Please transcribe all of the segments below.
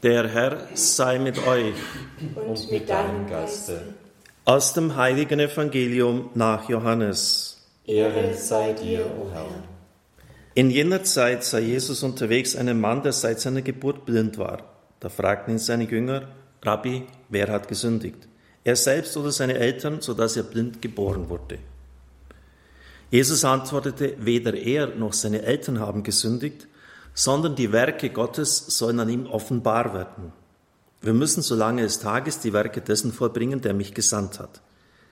Der Herr sei mit euch und mit deinem Geiste. Aus dem heiligen Evangelium nach Johannes. Ehre sei dir, o Herr. In jener Zeit sah Jesus unterwegs einen Mann, der seit seiner Geburt blind war. Da fragten ihn seine Jünger, Rabbi, wer hat gesündigt? Er selbst oder seine Eltern, so dass er blind geboren wurde? Jesus antwortete, weder er noch seine Eltern haben gesündigt, sondern die Werke Gottes sollen an ihm offenbar werden. Wir müssen, solange es Tag ist, die Werke dessen vollbringen, der mich gesandt hat.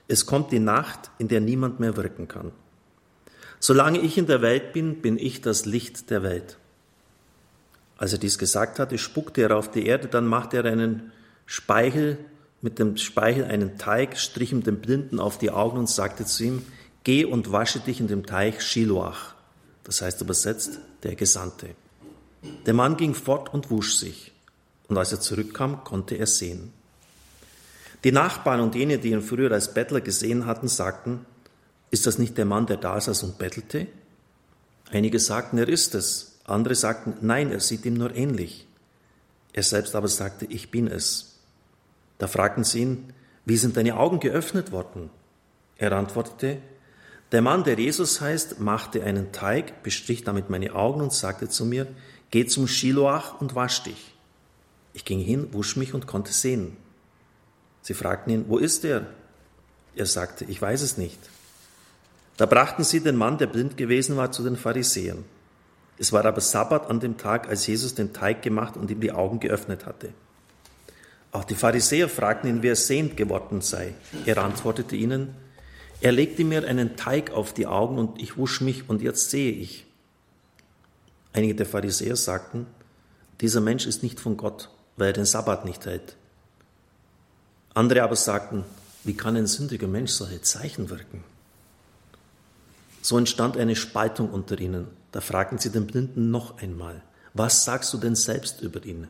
Es kommt die Nacht, in der niemand mehr wirken kann. Solange ich in der Welt bin, bin ich das Licht der Welt. Als er dies gesagt hatte, spuckte er auf die Erde, dann machte er einen Speichel, mit dem Speichel einen Teig, strich ihm den Blinden auf die Augen und sagte zu ihm, geh und wasche dich in dem Teich Shiloach. Das heißt übersetzt, der Gesandte. Der Mann ging fort und wusch sich, und als er zurückkam, konnte er sehen. Die Nachbarn und jene, die ihn früher als Bettler gesehen hatten, sagten, ist das nicht der Mann, der da saß und bettelte? Einige sagten, er ist es. Andere sagten, nein, er sieht ihm nur ähnlich. Er selbst aber sagte, ich bin es. Da fragten sie ihn, wie sind deine Augen geöffnet worden? Er antwortete, der Mann, der Jesus heißt, machte einen Teig, bestrich damit meine Augen und sagte zu mir, Geh zum Shiloach und wasch dich. Ich ging hin, wusch mich und konnte sehen. Sie fragten ihn, wo ist er? Er sagte, ich weiß es nicht. Da brachten sie den Mann, der blind gewesen war, zu den Pharisäern. Es war aber Sabbat an dem Tag, als Jesus den Teig gemacht und ihm die Augen geöffnet hatte. Auch die Pharisäer fragten ihn, wer sehend geworden sei. Er antwortete ihnen, er legte mir einen Teig auf die Augen und ich wusch mich und jetzt sehe ich. Einige der Pharisäer sagten, dieser Mensch ist nicht von Gott, weil er den Sabbat nicht hält. Andere aber sagten, wie kann ein sündiger Mensch solche Zeichen wirken? So entstand eine Spaltung unter ihnen. Da fragten sie den Blinden noch einmal, was sagst du denn selbst über ihn?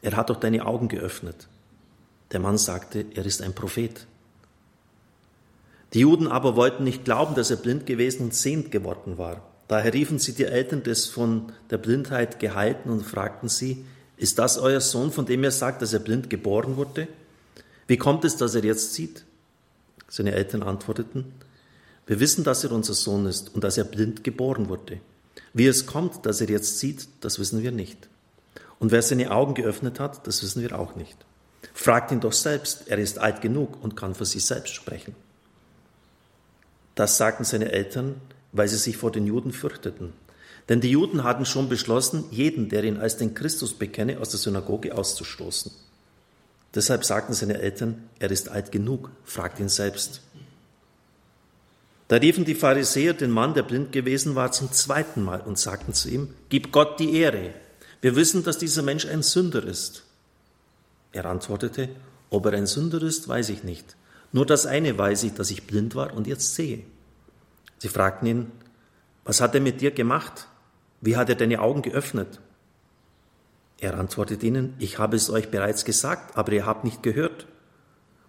Er hat doch deine Augen geöffnet. Der Mann sagte, er ist ein Prophet. Die Juden aber wollten nicht glauben, dass er blind gewesen und sehend geworden war. Daher riefen sie die Eltern des von der Blindheit Geheilten und fragten sie, ist das euer Sohn, von dem ihr sagt, dass er blind geboren wurde? Wie kommt es, dass er jetzt sieht? Seine Eltern antworteten, wir wissen, dass er unser Sohn ist und dass er blind geboren wurde. Wie es kommt, dass er jetzt sieht, das wissen wir nicht. Und wer seine Augen geöffnet hat, das wissen wir auch nicht. Fragt ihn doch selbst, er ist alt genug und kann für sich selbst sprechen. Das sagten seine Eltern, weil sie sich vor den Juden fürchteten. Denn die Juden hatten schon beschlossen, jeden, der ihn als den Christus bekenne, aus der Synagoge auszustoßen. Deshalb sagten seine Eltern, er ist alt genug, fragt ihn selbst. Da riefen die Pharisäer den Mann, der blind gewesen war, zum zweiten Mal und sagten zu ihm, Gib Gott die Ehre. Wir wissen, dass dieser Mensch ein Sünder ist. Er antwortete, ob er ein Sünder ist, weiß ich nicht. Nur das eine weiß ich, dass ich blind war und jetzt sehe. Sie fragten ihn, was hat er mit dir gemacht? Wie hat er deine Augen geöffnet? Er antwortet ihnen, ich habe es euch bereits gesagt, aber ihr habt nicht gehört.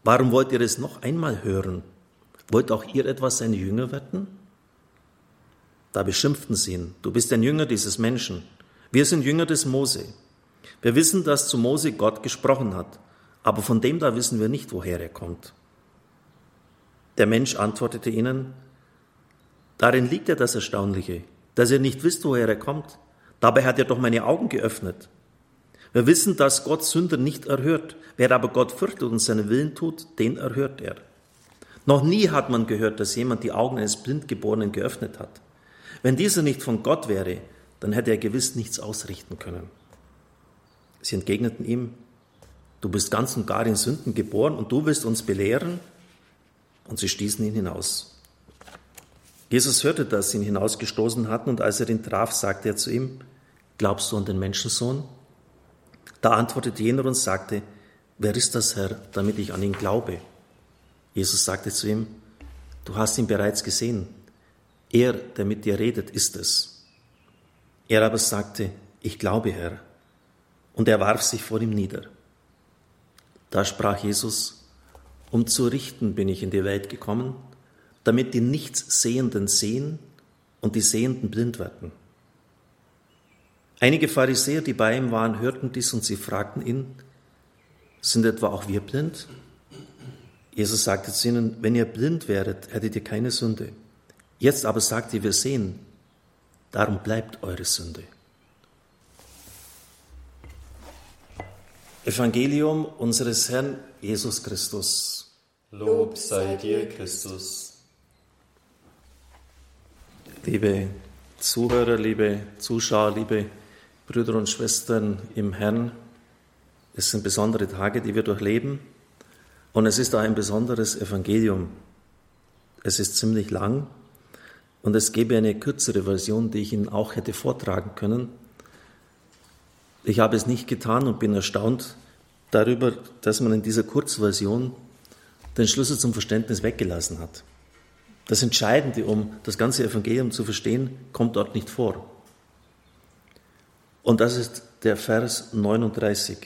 Warum wollt ihr es noch einmal hören? Wollt auch ihr etwas seine Jünger werden? Da beschimpften sie ihn, du bist ein Jünger dieses Menschen. Wir sind Jünger des Mose. Wir wissen, dass zu Mose Gott gesprochen hat, aber von dem da wissen wir nicht, woher er kommt. Der Mensch antwortete ihnen, Darin liegt ja das Erstaunliche, dass ihr nicht wisst, woher er kommt. Dabei hat er doch meine Augen geöffnet. Wir wissen, dass Gott Sünder nicht erhört. Wer aber Gott fürchtet und seinen Willen tut, den erhört er. Noch nie hat man gehört, dass jemand die Augen eines Blindgeborenen geöffnet hat. Wenn dieser nicht von Gott wäre, dann hätte er gewiss nichts ausrichten können. Sie entgegneten ihm, du bist ganz und gar in Sünden geboren und du willst uns belehren? Und sie stießen ihn hinaus. Jesus hörte, dass sie ihn hinausgestoßen hatten, und als er ihn traf, sagte er zu ihm, Glaubst du an den Menschensohn? Da antwortete jener und sagte, Wer ist das, Herr, damit ich an ihn glaube? Jesus sagte zu ihm, Du hast ihn bereits gesehen. Er, der mit dir redet, ist es. Er aber sagte, Ich glaube, Herr. Und er warf sich vor ihm nieder. Da sprach Jesus, Um zu richten bin ich in die Welt gekommen, damit die Nichtssehenden sehen und die Sehenden blind werden. Einige Pharisäer, die bei ihm waren, hörten dies und sie fragten ihn, sind etwa auch wir blind? Jesus sagte zu ihnen, wenn ihr blind wäret, hättet ihr keine Sünde. Jetzt aber sagt ihr, wir sehen, darum bleibt eure Sünde. Evangelium unseres Herrn Jesus Christus. Lob sei dir, Christus. Liebe Zuhörer, liebe Zuschauer, liebe Brüder und Schwestern im Herrn, es sind besondere Tage, die wir durchleben und es ist auch ein besonderes Evangelium. Es ist ziemlich lang und es gäbe eine kürzere Version, die ich Ihnen auch hätte vortragen können. Ich habe es nicht getan und bin erstaunt darüber, dass man in dieser Kurzversion den Schlüssel zum Verständnis weggelassen hat. Das Entscheidende, um das ganze Evangelium zu verstehen, kommt dort nicht vor. Und das ist der Vers 39.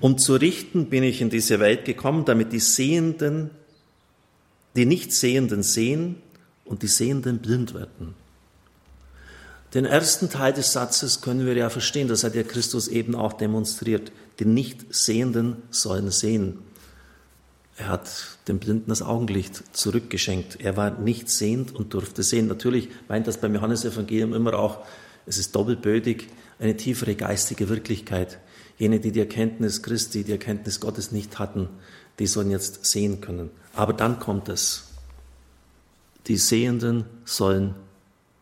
Um zu richten bin ich in diese Welt gekommen, damit die Sehenden, die Nichtsehenden sehen und die Sehenden blind werden. Den ersten Teil des Satzes können wir ja verstehen, das hat ja Christus eben auch demonstriert. Die Nichtsehenden sollen sehen. Er hat dem Blinden das Augenlicht zurückgeschenkt. Er war nicht sehend und durfte sehen. Natürlich meint das beim Johannesevangelium immer auch, es ist doppelbödig, eine tiefere geistige Wirklichkeit. Jene, die die Erkenntnis Christi, die Erkenntnis Gottes nicht hatten, die sollen jetzt sehen können. Aber dann kommt es. Die Sehenden sollen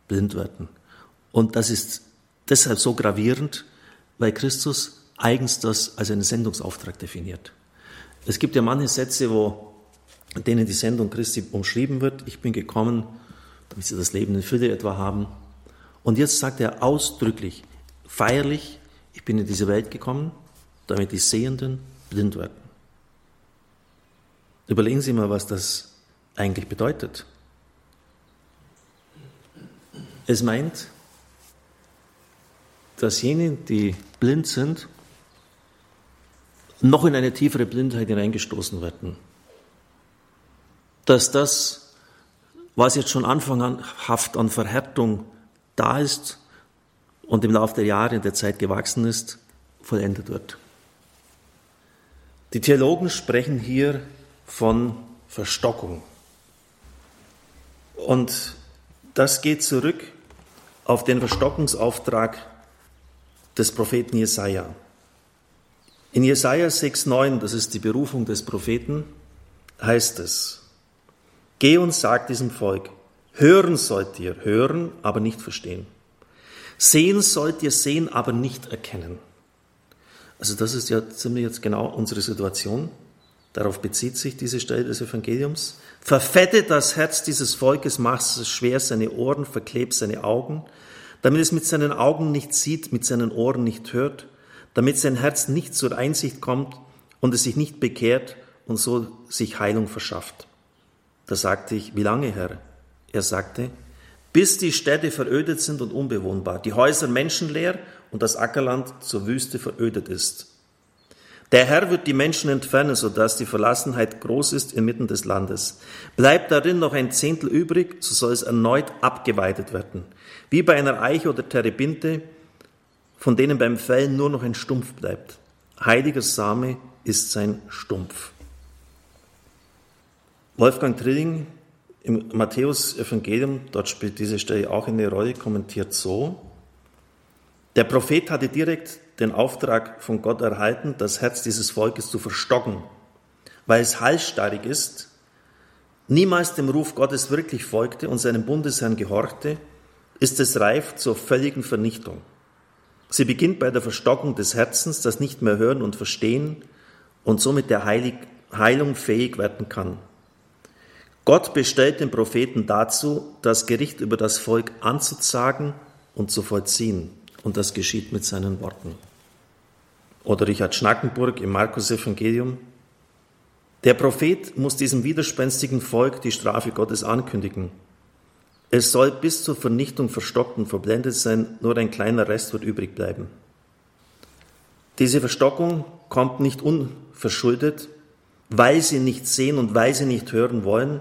blind werden. Und das ist deshalb so gravierend, weil Christus eigens das als einen Sendungsauftrag definiert. Es gibt ja manche Sätze, wo, denen die Sendung Christi umschrieben wird. Ich bin gekommen, damit sie das Leben in Fülle etwa haben. Und jetzt sagt er ausdrücklich, feierlich, ich bin in diese Welt gekommen, damit die Sehenden blind werden. Überlegen Sie mal, was das eigentlich bedeutet. Es meint, dass jene, die blind sind, noch in eine tiefere Blindheit hineingestoßen werden. Dass das, was jetzt schon anfanghaft an Verhärtung da ist und im Laufe der Jahre in der Zeit gewachsen ist, vollendet wird. Die Theologen sprechen hier von Verstockung. Und das geht zurück auf den Verstockungsauftrag des Propheten Jesaja. In Jesaja 6,9, das ist die Berufung des Propheten, heißt es: Geh und sag diesem Volk, hören sollt ihr, hören, aber nicht verstehen. Sehen sollt ihr sehen, aber nicht erkennen. Also, das ist ja ziemlich jetzt genau unsere Situation. Darauf bezieht sich diese Stelle des Evangeliums. Verfette das Herz dieses Volkes, mach es schwer seine Ohren, verklebt seine Augen, damit es mit seinen Augen nicht sieht, mit seinen Ohren nicht hört, damit sein Herz nicht zur Einsicht kommt und es sich nicht bekehrt und so sich Heilung verschafft. Da sagte ich, wie lange, Herr? Er sagte, bis die Städte verödet sind und unbewohnbar, die Häuser menschenleer und das Ackerland zur Wüste verödet ist. Der Herr wird die Menschen entfernen, so dass die Verlassenheit groß ist inmitten des Landes. Bleibt darin noch ein Zehntel übrig, so soll es erneut abgeweidet werden. Wie bei einer Eiche oder Terebinte, von denen beim Fällen nur noch ein Stumpf bleibt. Heiliger Same ist sein Stumpf. Wolfgang Trilling im Matthäus-Evangelium, dort spielt diese Stelle auch eine Rolle, kommentiert so: Der Prophet hatte direkt den Auftrag von Gott erhalten, das Herz dieses Volkes zu verstocken, weil es halsstarrig ist, niemals dem Ruf Gottes wirklich folgte und seinem Bundesherrn gehorchte, ist es reif zur völligen Vernichtung. Sie beginnt bei der Verstockung des Herzens, das nicht mehr hören und verstehen und somit der Heilig Heilung fähig werden kann. Gott bestellt den Propheten dazu, das Gericht über das Volk anzuzagen und zu vollziehen. Und das geschieht mit seinen Worten. Oder Richard Schnackenburg im Markus Evangelium. Der Prophet muss diesem widerspenstigen Volk die Strafe Gottes ankündigen. Es soll bis zur Vernichtung verstockt und verblendet sein, nur ein kleiner Rest wird übrig bleiben. Diese Verstockung kommt nicht unverschuldet, weil sie nicht sehen und weil sie nicht hören wollen.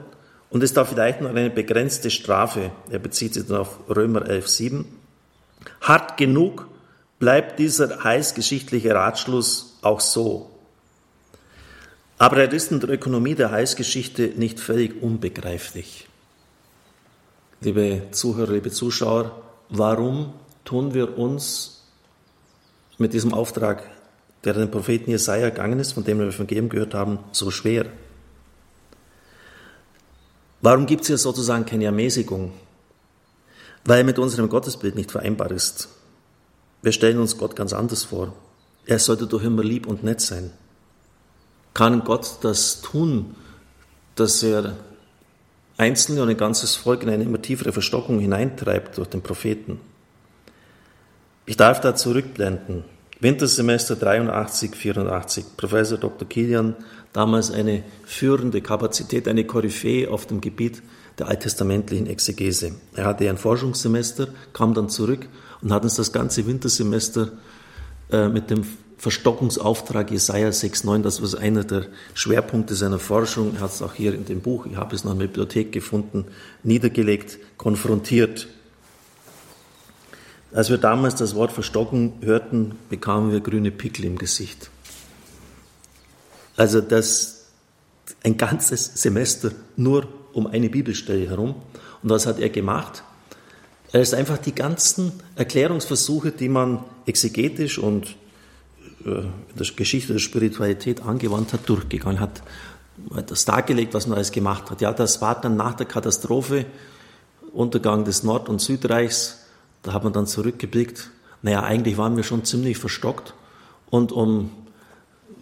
Und es da vielleicht noch eine begrenzte Strafe. Er bezieht sich dann auf Römer 11,7. Hart genug bleibt dieser heißgeschichtliche Ratschluss auch so. Aber er ist in der Ökonomie der Heißgeschichte nicht völlig unbegreiflich. Liebe Zuhörer, liebe Zuschauer, warum tun wir uns mit diesem Auftrag, der den Propheten Jesaja gegangen ist, von dem wir von Geben gehört haben, so schwer? Warum gibt es hier sozusagen keine Ermäßigung? Weil er mit unserem Gottesbild nicht vereinbar ist. Wir stellen uns Gott ganz anders vor. Er sollte doch immer lieb und nett sein. Kann Gott das tun, dass er Einzelne und ein ganzes Volk in eine immer tiefere Verstockung hineintreibt durch den Propheten? Ich darf da zurückblenden. Wintersemester 83, 84. Professor Dr. Kilian, damals eine führende Kapazität, eine Koryphäe auf dem Gebiet der alttestamentlichen Exegese. Er hatte ein Forschungssemester, kam dann zurück und hat uns das ganze Wintersemester äh, mit dem Verstockungsauftrag Jesaja 6,9, das war einer der Schwerpunkte seiner Forschung, er hat es auch hier in dem Buch, ich habe es noch in der Bibliothek gefunden, niedergelegt, konfrontiert. Als wir damals das Wort Verstocken hörten, bekamen wir grüne Pickel im Gesicht. Also das ein ganzes Semester nur um eine Bibelstelle herum. Und was hat er gemacht? Er ist einfach die ganzen Erklärungsversuche, die man exegetisch und der Geschichte der Spiritualität angewandt hat, durchgegangen, hat das dargelegt, was man alles gemacht hat. Ja, das war dann nach der Katastrophe, Untergang des Nord- und Südreichs, da hat man dann zurückgeblickt. Naja, eigentlich waren wir schon ziemlich verstockt. Und um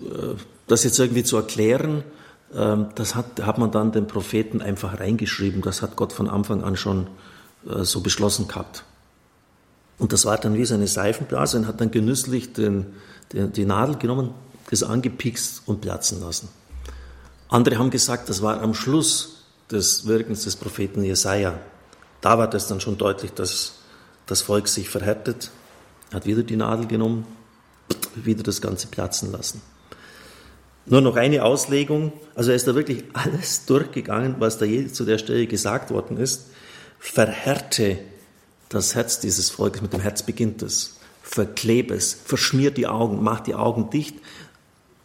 äh, das jetzt irgendwie zu erklären, ähm, das hat, hat man dann den Propheten einfach reingeschrieben. Das hat Gott von Anfang an schon äh, so beschlossen gehabt. Und das war dann wie so eine Seifenblase und hat dann genüsslich den, den, die Nadel genommen, das angepikst und platzen lassen. Andere haben gesagt, das war am Schluss des Wirkens des Propheten Jesaja. Da war das dann schon deutlich, dass das Volk sich verhärtet. Er hat wieder die Nadel genommen, wieder das Ganze platzen lassen. Nur noch eine Auslegung. Also er ist da wirklich alles durchgegangen, was da je zu der Stelle gesagt worden ist. Verhärte das Herz dieses Volkes, mit dem Herz beginnt es. Verklebe es, verschmier die Augen, mach die Augen dicht.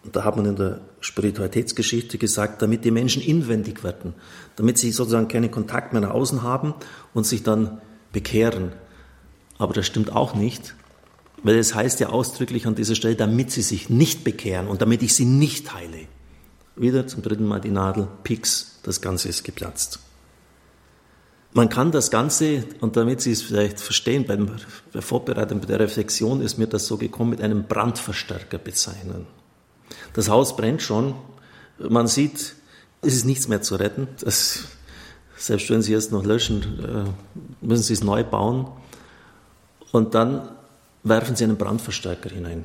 Und da hat man in der Spiritualitätsgeschichte gesagt, damit die Menschen inwendig werden, damit sie sozusagen keinen Kontakt mehr nach außen haben und sich dann bekehren. Aber das stimmt auch nicht, weil es heißt ja ausdrücklich an dieser Stelle, damit sie sich nicht bekehren und damit ich sie nicht heile. Wieder zum dritten Mal die Nadel, Pix, das Ganze ist geplatzt. Man kann das Ganze, und damit Sie es vielleicht verstehen, bei der Vorbereitung, bei der Reflexion ist mir das so gekommen, mit einem Brandverstärker bezeichnen. Das Haus brennt schon, man sieht, es ist nichts mehr zu retten. Das, selbst wenn Sie es noch löschen, äh, müssen Sie es neu bauen. Und dann werfen Sie einen Brandverstärker hinein,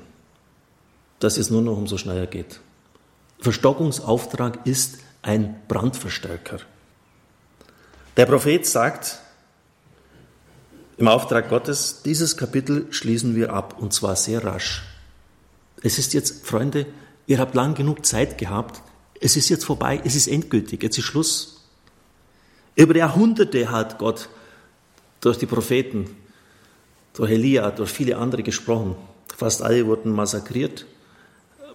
dass es nur noch umso schneller geht. Verstockungsauftrag ist ein Brandverstärker. Der Prophet sagt im Auftrag Gottes, dieses Kapitel schließen wir ab und zwar sehr rasch. Es ist jetzt, Freunde, ihr habt lang genug Zeit gehabt, es ist jetzt vorbei, es ist endgültig, jetzt ist Schluss. Über Jahrhunderte hat Gott durch die Propheten durch Elia, durch viele andere gesprochen. Fast alle wurden massakriert.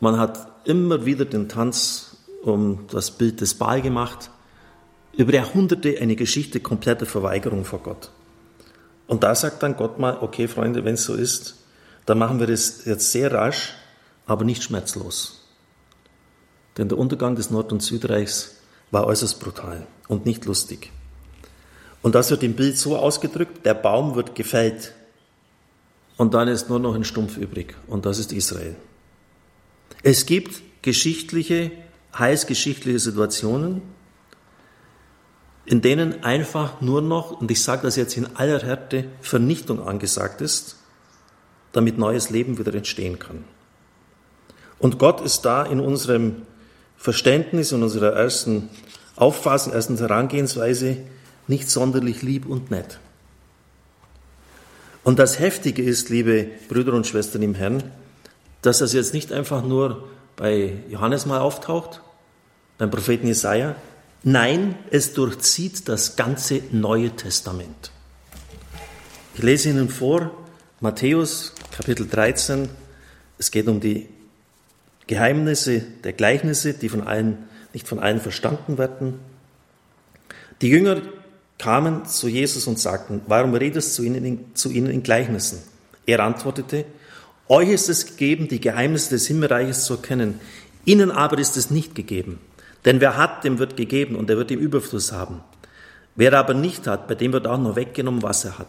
Man hat immer wieder den Tanz um das Bild des Baal gemacht. Über Jahrhunderte eine Geschichte kompletter Verweigerung vor Gott. Und da sagt dann Gott mal, okay Freunde, wenn es so ist, dann machen wir das jetzt sehr rasch, aber nicht schmerzlos. Denn der Untergang des Nord- und Südreichs war äußerst brutal und nicht lustig. Und das wird im Bild so ausgedrückt, der Baum wird gefällt, und dann ist nur noch ein Stumpf übrig und das ist Israel. Es gibt geschichtliche, heißgeschichtliche Situationen, in denen einfach nur noch, und ich sage das jetzt in aller Härte, Vernichtung angesagt ist, damit neues Leben wieder entstehen kann. Und Gott ist da in unserem Verständnis, in unserer ersten Auffassung, ersten Herangehensweise nicht sonderlich lieb und nett. Und das Heftige ist, liebe Brüder und Schwestern im Herrn, dass das jetzt nicht einfach nur bei Johannes mal auftaucht, beim Propheten Jesaja. Nein, es durchzieht das ganze Neue Testament. Ich lese Ihnen vor Matthäus Kapitel 13. Es geht um die Geheimnisse der Gleichnisse, die von allen, nicht von allen verstanden werden. Die Jünger kamen zu Jesus und sagten, warum redest du ihnen, in, zu ihnen in Gleichnissen? Er antwortete, euch ist es gegeben, die Geheimnisse des Himmelreiches zu erkennen, ihnen aber ist es nicht gegeben. Denn wer hat, dem wird gegeben und er wird im Überfluss haben. Wer aber nicht hat, bei dem wird auch nur weggenommen, was er hat.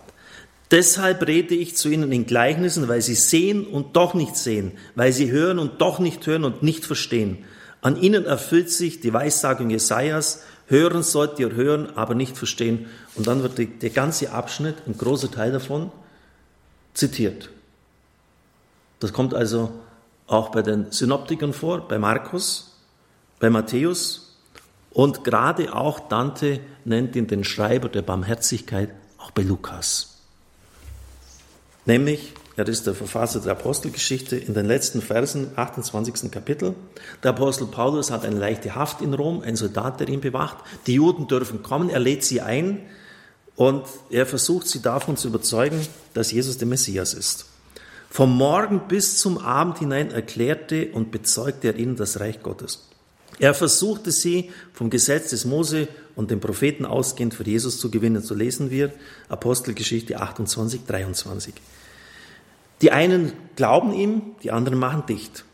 Deshalb rede ich zu ihnen in Gleichnissen, weil sie sehen und doch nicht sehen, weil sie hören und doch nicht hören und nicht verstehen. An ihnen erfüllt sich die Weissagung Jesajas, hören sollt ihr hören, aber nicht verstehen. Und dann wird der ganze Abschnitt, ein großer Teil davon, zitiert. Das kommt also auch bei den Synoptikern vor, bei Markus, bei Matthäus und gerade auch Dante nennt ihn den Schreiber der Barmherzigkeit, auch bei Lukas. Nämlich, er ist der Verfasser der Apostelgeschichte in den letzten Versen, 28. Kapitel. Der Apostel Paulus hat eine leichte Haft in Rom, ein Soldat, der ihn bewacht. Die Juden dürfen kommen, er lädt sie ein und er versucht sie davon zu überzeugen, dass Jesus der Messias ist. Vom Morgen bis zum Abend hinein erklärte und bezeugte er ihnen das Reich Gottes. Er versuchte sie vom Gesetz des Mose und den Propheten ausgehend für Jesus zu gewinnen. So lesen wir Apostelgeschichte 28, 23. Die einen glauben ihm, die anderen machen dicht.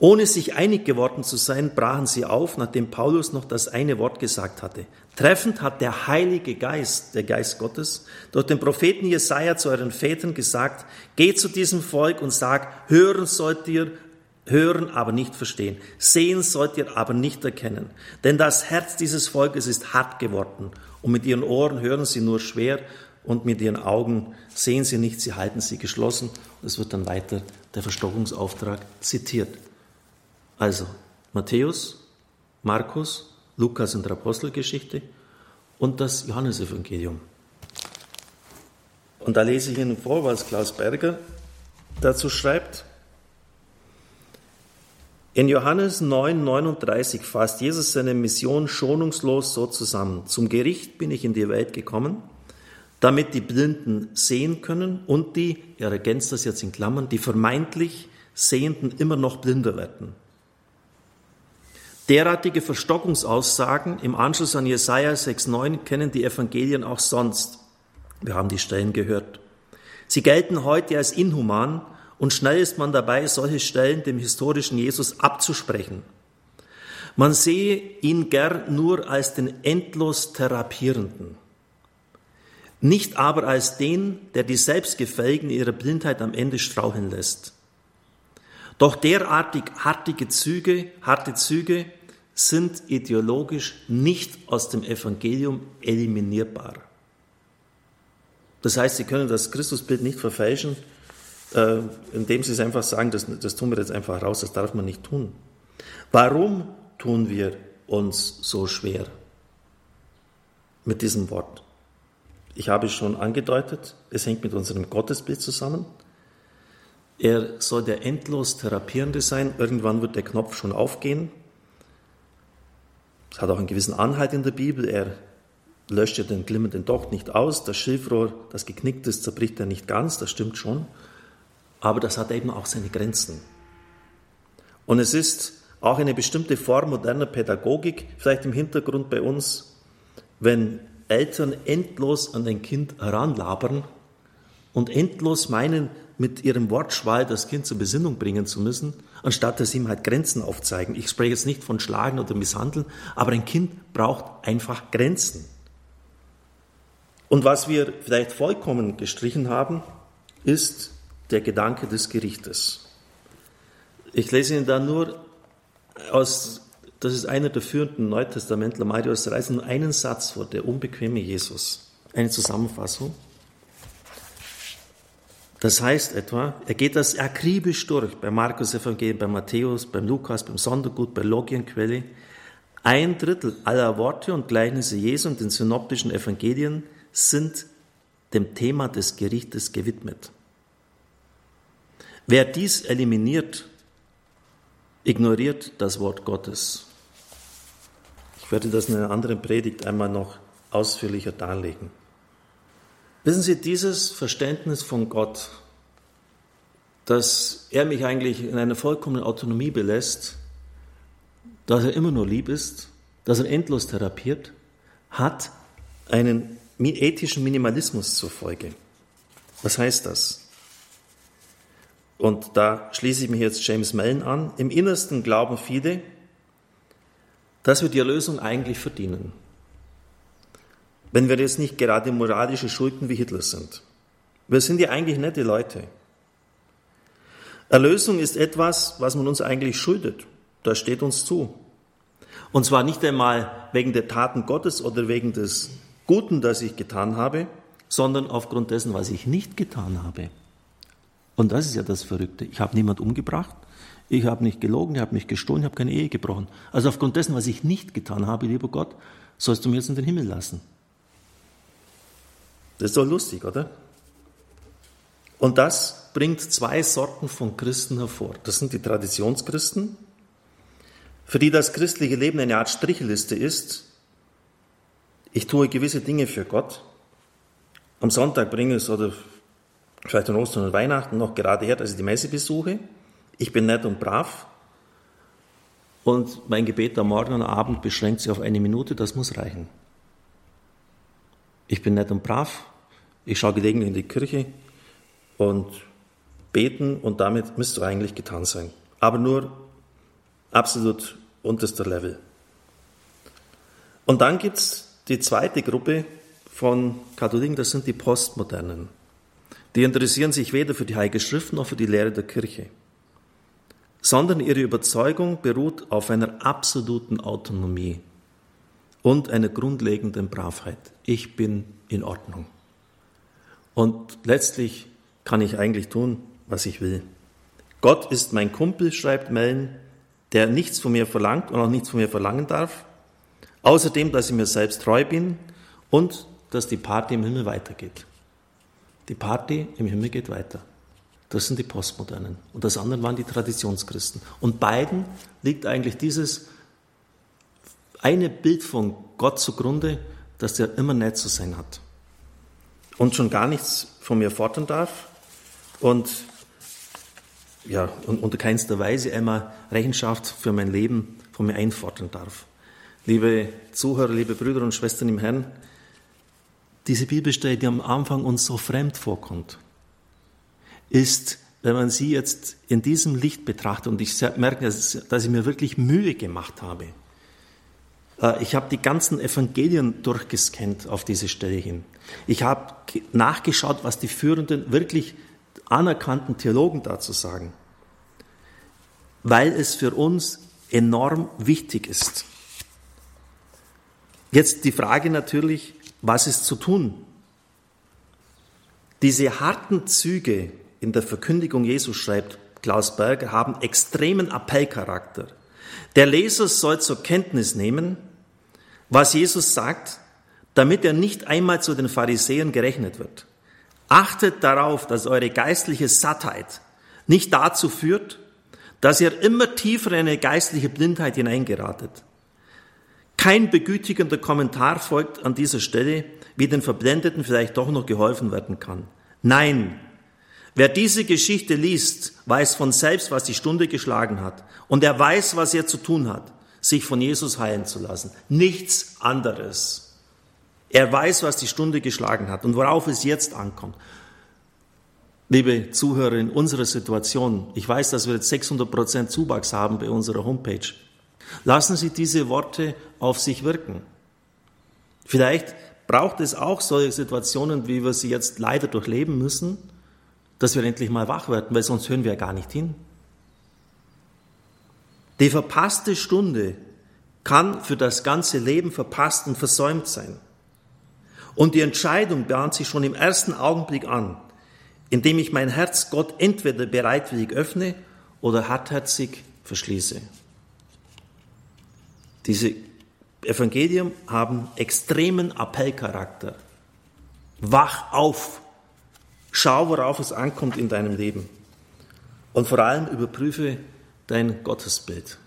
Ohne sich einig geworden zu sein, brachen sie auf, nachdem Paulus noch das eine Wort gesagt hatte. Treffend hat der Heilige Geist, der Geist Gottes, durch den Propheten Jesaja zu euren Vätern gesagt, geht zu diesem Volk und sagt, hören sollt ihr, hören, aber nicht verstehen. Sehen sollt ihr aber nicht erkennen. Denn das Herz dieses Volkes ist hart geworden und mit ihren Ohren hören sie nur schwer und mit ihren Augen sehen sie nicht, sie halten sie geschlossen. Es wird dann weiter der Verstockungsauftrag zitiert. Also Matthäus, Markus, Lukas in der Apostelgeschichte und das Johannesevangelium. Und da lese ich Ihnen vor, was Klaus Berger dazu schreibt. In Johannes 9, 39 fasst Jesus seine Mission schonungslos so zusammen. Zum Gericht bin ich in die Welt gekommen, damit die Blinden sehen können und die, er ergänzt das jetzt in Klammern, die vermeintlich Sehenden immer noch blinder werden. Derartige Verstockungsaussagen im Anschluss an Jesaja 6,9 kennen die Evangelien auch sonst. Wir haben die Stellen gehört. Sie gelten heute als inhuman und schnell ist man dabei, solche Stellen dem historischen Jesus abzusprechen. Man sehe ihn gern nur als den endlos Therapierenden, nicht aber als den, der die Selbstgefälligen ihrer Blindheit am Ende straucheln lässt. Doch derartig hartige Züge, harte Züge sind ideologisch nicht aus dem Evangelium eliminierbar. Das heißt, Sie können das Christusbild nicht verfälschen, äh, indem sie es einfach sagen, das, das tun wir jetzt einfach raus, das darf man nicht tun. Warum tun wir uns so schwer mit diesem Wort? Ich habe es schon angedeutet, es hängt mit unserem Gottesbild zusammen. Er soll der endlos Therapierende sein. Irgendwann wird der Knopf schon aufgehen. Es hat auch einen gewissen Anhalt in der Bibel. Er löscht ja den glimmenden Docht nicht aus. Das Schilfrohr, das geknickt ist, zerbricht er nicht ganz. Das stimmt schon aber das hat eben auch seine Grenzen. Und es ist auch eine bestimmte Form moderner Pädagogik, vielleicht im Hintergrund bei uns, wenn Eltern endlos an ein Kind heranlabern und endlos meinen, mit ihrem Wortschwall das Kind zur Besinnung bringen zu müssen, anstatt dass sie ihm halt Grenzen aufzeigen. Ich spreche jetzt nicht von Schlagen oder Misshandeln, aber ein Kind braucht einfach Grenzen. Und was wir vielleicht vollkommen gestrichen haben, ist der Gedanke des Gerichtes. Ich lese Ihnen da nur aus, das ist einer der führenden Neutestamentler, Marius Reis, nur einen Satz vor, der unbequeme Jesus. Eine Zusammenfassung. Das heißt etwa, er geht das akribisch durch, bei Markus Evangelium, bei Matthäus, beim Lukas, beim Sondergut, bei Logienquelle. Ein Drittel aller Worte und Gleichnisse Jesu und den synoptischen Evangelien sind dem Thema des Gerichtes gewidmet. Wer dies eliminiert, ignoriert das Wort Gottes. Ich werde das in einer anderen Predigt einmal noch ausführlicher darlegen. Wissen Sie, dieses Verständnis von Gott dass er mich eigentlich in einer vollkommenen Autonomie belässt, dass er immer nur lieb ist, dass er endlos therapiert, hat einen ethischen Minimalismus zur Folge. Was heißt das? Und da schließe ich mich jetzt James Mellon an. Im Innersten glauben viele, dass wir die Erlösung eigentlich verdienen. Wenn wir jetzt nicht gerade moralische Schulden wie Hitler sind. Wir sind ja eigentlich nette Leute. Erlösung ist etwas, was man uns eigentlich schuldet. Das steht uns zu. Und zwar nicht einmal wegen der Taten Gottes oder wegen des Guten, das ich getan habe, sondern aufgrund dessen, was ich nicht getan habe. Und das ist ja das Verrückte. Ich habe niemand umgebracht, ich habe nicht gelogen, ich habe nicht gestohlen, ich habe keine Ehe gebrochen. Also aufgrund dessen, was ich nicht getan habe, lieber Gott, sollst du mir jetzt in den Himmel lassen. Das ist doch lustig, oder? Und das bringt zwei Sorten von Christen hervor. Das sind die Traditionschristen, für die das christliche Leben eine Art Strichliste ist. Ich tue gewisse Dinge für Gott. Am Sonntag bringe ich es oder vielleicht an Ostern und Weihnachten noch gerade her, dass ich die Messe besuche. Ich bin nett und brav. Und mein Gebet am Morgen und Abend beschränkt sich auf eine Minute, das muss reichen. Ich bin nett und brav, ich schaue gelegentlich in die Kirche und beten und damit müsste eigentlich getan sein. Aber nur absolut unterster Level. Und dann gibt es die zweite Gruppe von Katholiken, das sind die Postmodernen. Die interessieren sich weder für die Heilige Schrift noch für die Lehre der Kirche, sondern ihre Überzeugung beruht auf einer absoluten Autonomie und einer grundlegenden Bravheit. Ich bin in Ordnung. Und letztlich kann ich eigentlich tun, was ich will. Gott ist mein Kumpel, schreibt Mellen, der nichts von mir verlangt und auch nichts von mir verlangen darf. Außerdem, dass ich mir selbst treu bin und dass die Party im Himmel weitergeht. Die Party im Himmel geht weiter. Das sind die Postmodernen. Und das andere waren die Traditionschristen. Und beiden liegt eigentlich dieses eine Bild von Gott zugrunde, dass der immer nett zu sein hat. Und schon gar nichts von mir fordern darf. Und ja, und unter keinster Weise einmal Rechenschaft für mein Leben von mir einfordern darf. Liebe Zuhörer, liebe Brüder und Schwestern im Herrn, diese Bibelstelle, die am Anfang uns so fremd vorkommt, ist, wenn man sie jetzt in diesem Licht betrachtet, und ich merke, dass ich mir wirklich Mühe gemacht habe. Äh, ich habe die ganzen Evangelien durchgescannt auf diese Stelle hin. Ich habe nachgeschaut, was die führenden, wirklich anerkannten Theologen dazu sagen, weil es für uns enorm wichtig ist. Jetzt die Frage natürlich, was ist zu tun? Diese harten Züge in der Verkündigung Jesus, schreibt Klaus Berger, haben extremen Appellcharakter. Der Leser soll zur Kenntnis nehmen, was Jesus sagt, damit er nicht einmal zu den Pharisäern gerechnet wird. Achtet darauf, dass eure geistliche Sattheit nicht dazu führt, dass ihr immer tiefer in eine geistliche Blindheit hineingeratet. Kein begütigender Kommentar folgt an dieser Stelle, wie den Verblendeten vielleicht doch noch geholfen werden kann. Nein, wer diese Geschichte liest, weiß von selbst, was die Stunde geschlagen hat. Und er weiß, was er zu tun hat, sich von Jesus heilen zu lassen. Nichts anderes. Er weiß, was die Stunde geschlagen hat und worauf es jetzt ankommt. Liebe Zuhörer, in unserer Situation, ich weiß, dass wir jetzt 600 Prozent Zuwachs haben bei unserer Homepage. Lassen Sie diese Worte auf sich wirken. Vielleicht braucht es auch solche Situationen, wie wir sie jetzt leider durchleben müssen, dass wir endlich mal wach werden, weil sonst hören wir ja gar nicht hin. Die verpasste Stunde kann für das ganze Leben verpasst und versäumt sein. Und die Entscheidung bahnt sich schon im ersten Augenblick an, indem ich mein Herz Gott entweder bereitwillig öffne oder hartherzig verschließe. Diese Evangelium haben extremen Appellcharakter. Wach auf. Schau, worauf es ankommt in deinem Leben. Und vor allem überprüfe dein Gottesbild.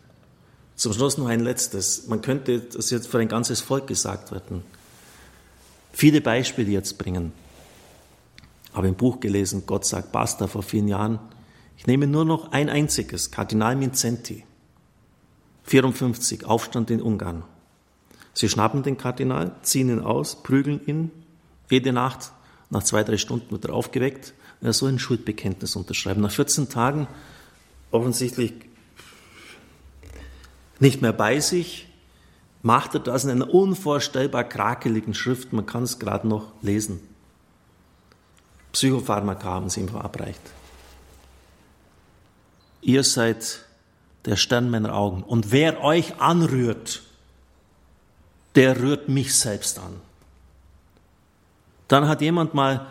Zum Schluss noch ein letztes. Man könnte das jetzt für ein ganzes Volk gesagt werden. Viele Beispiele jetzt bringen. Habe ein Buch gelesen, Gott sagt Basta vor vielen Jahren. Ich nehme nur noch ein einziges, Kardinal Minzenti, 54, Aufstand in Ungarn. Sie schnappen den Kardinal, ziehen ihn aus, prügeln ihn. Jede Nacht, nach zwei, drei Stunden wird er aufgeweckt. Er soll ein Schuldbekenntnis unterschreiben. Nach 14 Tagen, offensichtlich nicht mehr bei sich, macht er das in einer unvorstellbar krakeligen Schrift. Man kann es gerade noch lesen. Psychopharmaka haben sie ihm verabreicht. Ihr seid der Stern meiner Augen. Und wer euch anrührt, der rührt mich selbst an. Dann hat jemand mal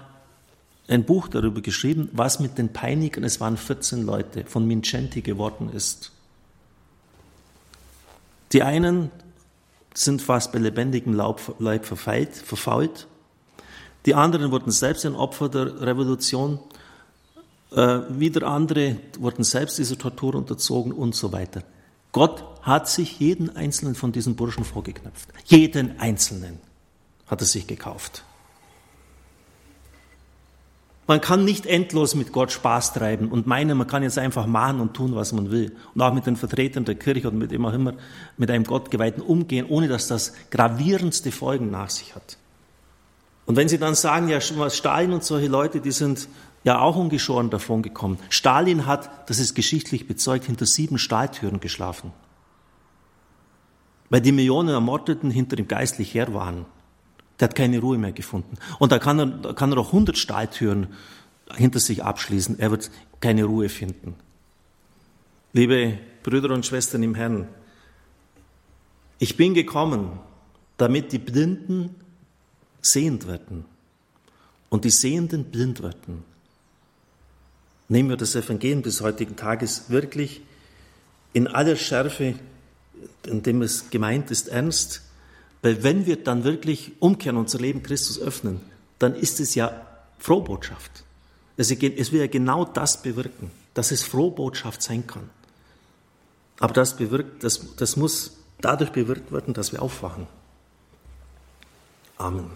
ein Buch darüber geschrieben, was mit den Peinigern, es waren 14 Leute, von Mincenti geworden ist. Die einen sind fast bei lebendigem Leib verfault, die anderen wurden selbst ein Opfer der Revolution, äh, wieder andere wurden selbst dieser Tortur unterzogen und so weiter. Gott hat sich jeden einzelnen von diesen Burschen vorgeknöpft. Jeden einzelnen hat er sich gekauft. Man kann nicht endlos mit Gott Spaß treiben und meinen, man kann jetzt einfach machen und tun, was man will. Und auch mit den Vertretern der Kirche und mit immer immer mit einem Gottgeweihten umgehen, ohne dass das gravierendste Folgen nach sich hat. Und wenn Sie dann sagen, ja, Stalin und solche Leute, die sind ja auch ungeschoren davon gekommen. Stalin hat, das ist geschichtlich bezeugt, hinter sieben Stahltüren geschlafen. Weil die Millionen Ermordeten hinter ihm geistlich her waren. Der hat keine Ruhe mehr gefunden. Und da kann er, da kann er auch hundert Stahltüren hinter sich abschließen. Er wird keine Ruhe finden. Liebe Brüder und Schwestern im Herrn, ich bin gekommen, damit die Blinden sehend werden und die Sehenden blind werden. Nehmen wir das Evangelium des heutigen Tages wirklich in aller Schärfe, in dem es gemeint ist, ernst weil wenn wir dann wirklich umkehren, unser Leben Christus öffnen, dann ist es ja Frohbotschaft. Es will ja genau das bewirken, dass es Frohbotschaft sein kann. Aber das, bewirkt, das, das muss dadurch bewirkt werden, dass wir aufwachen. Amen.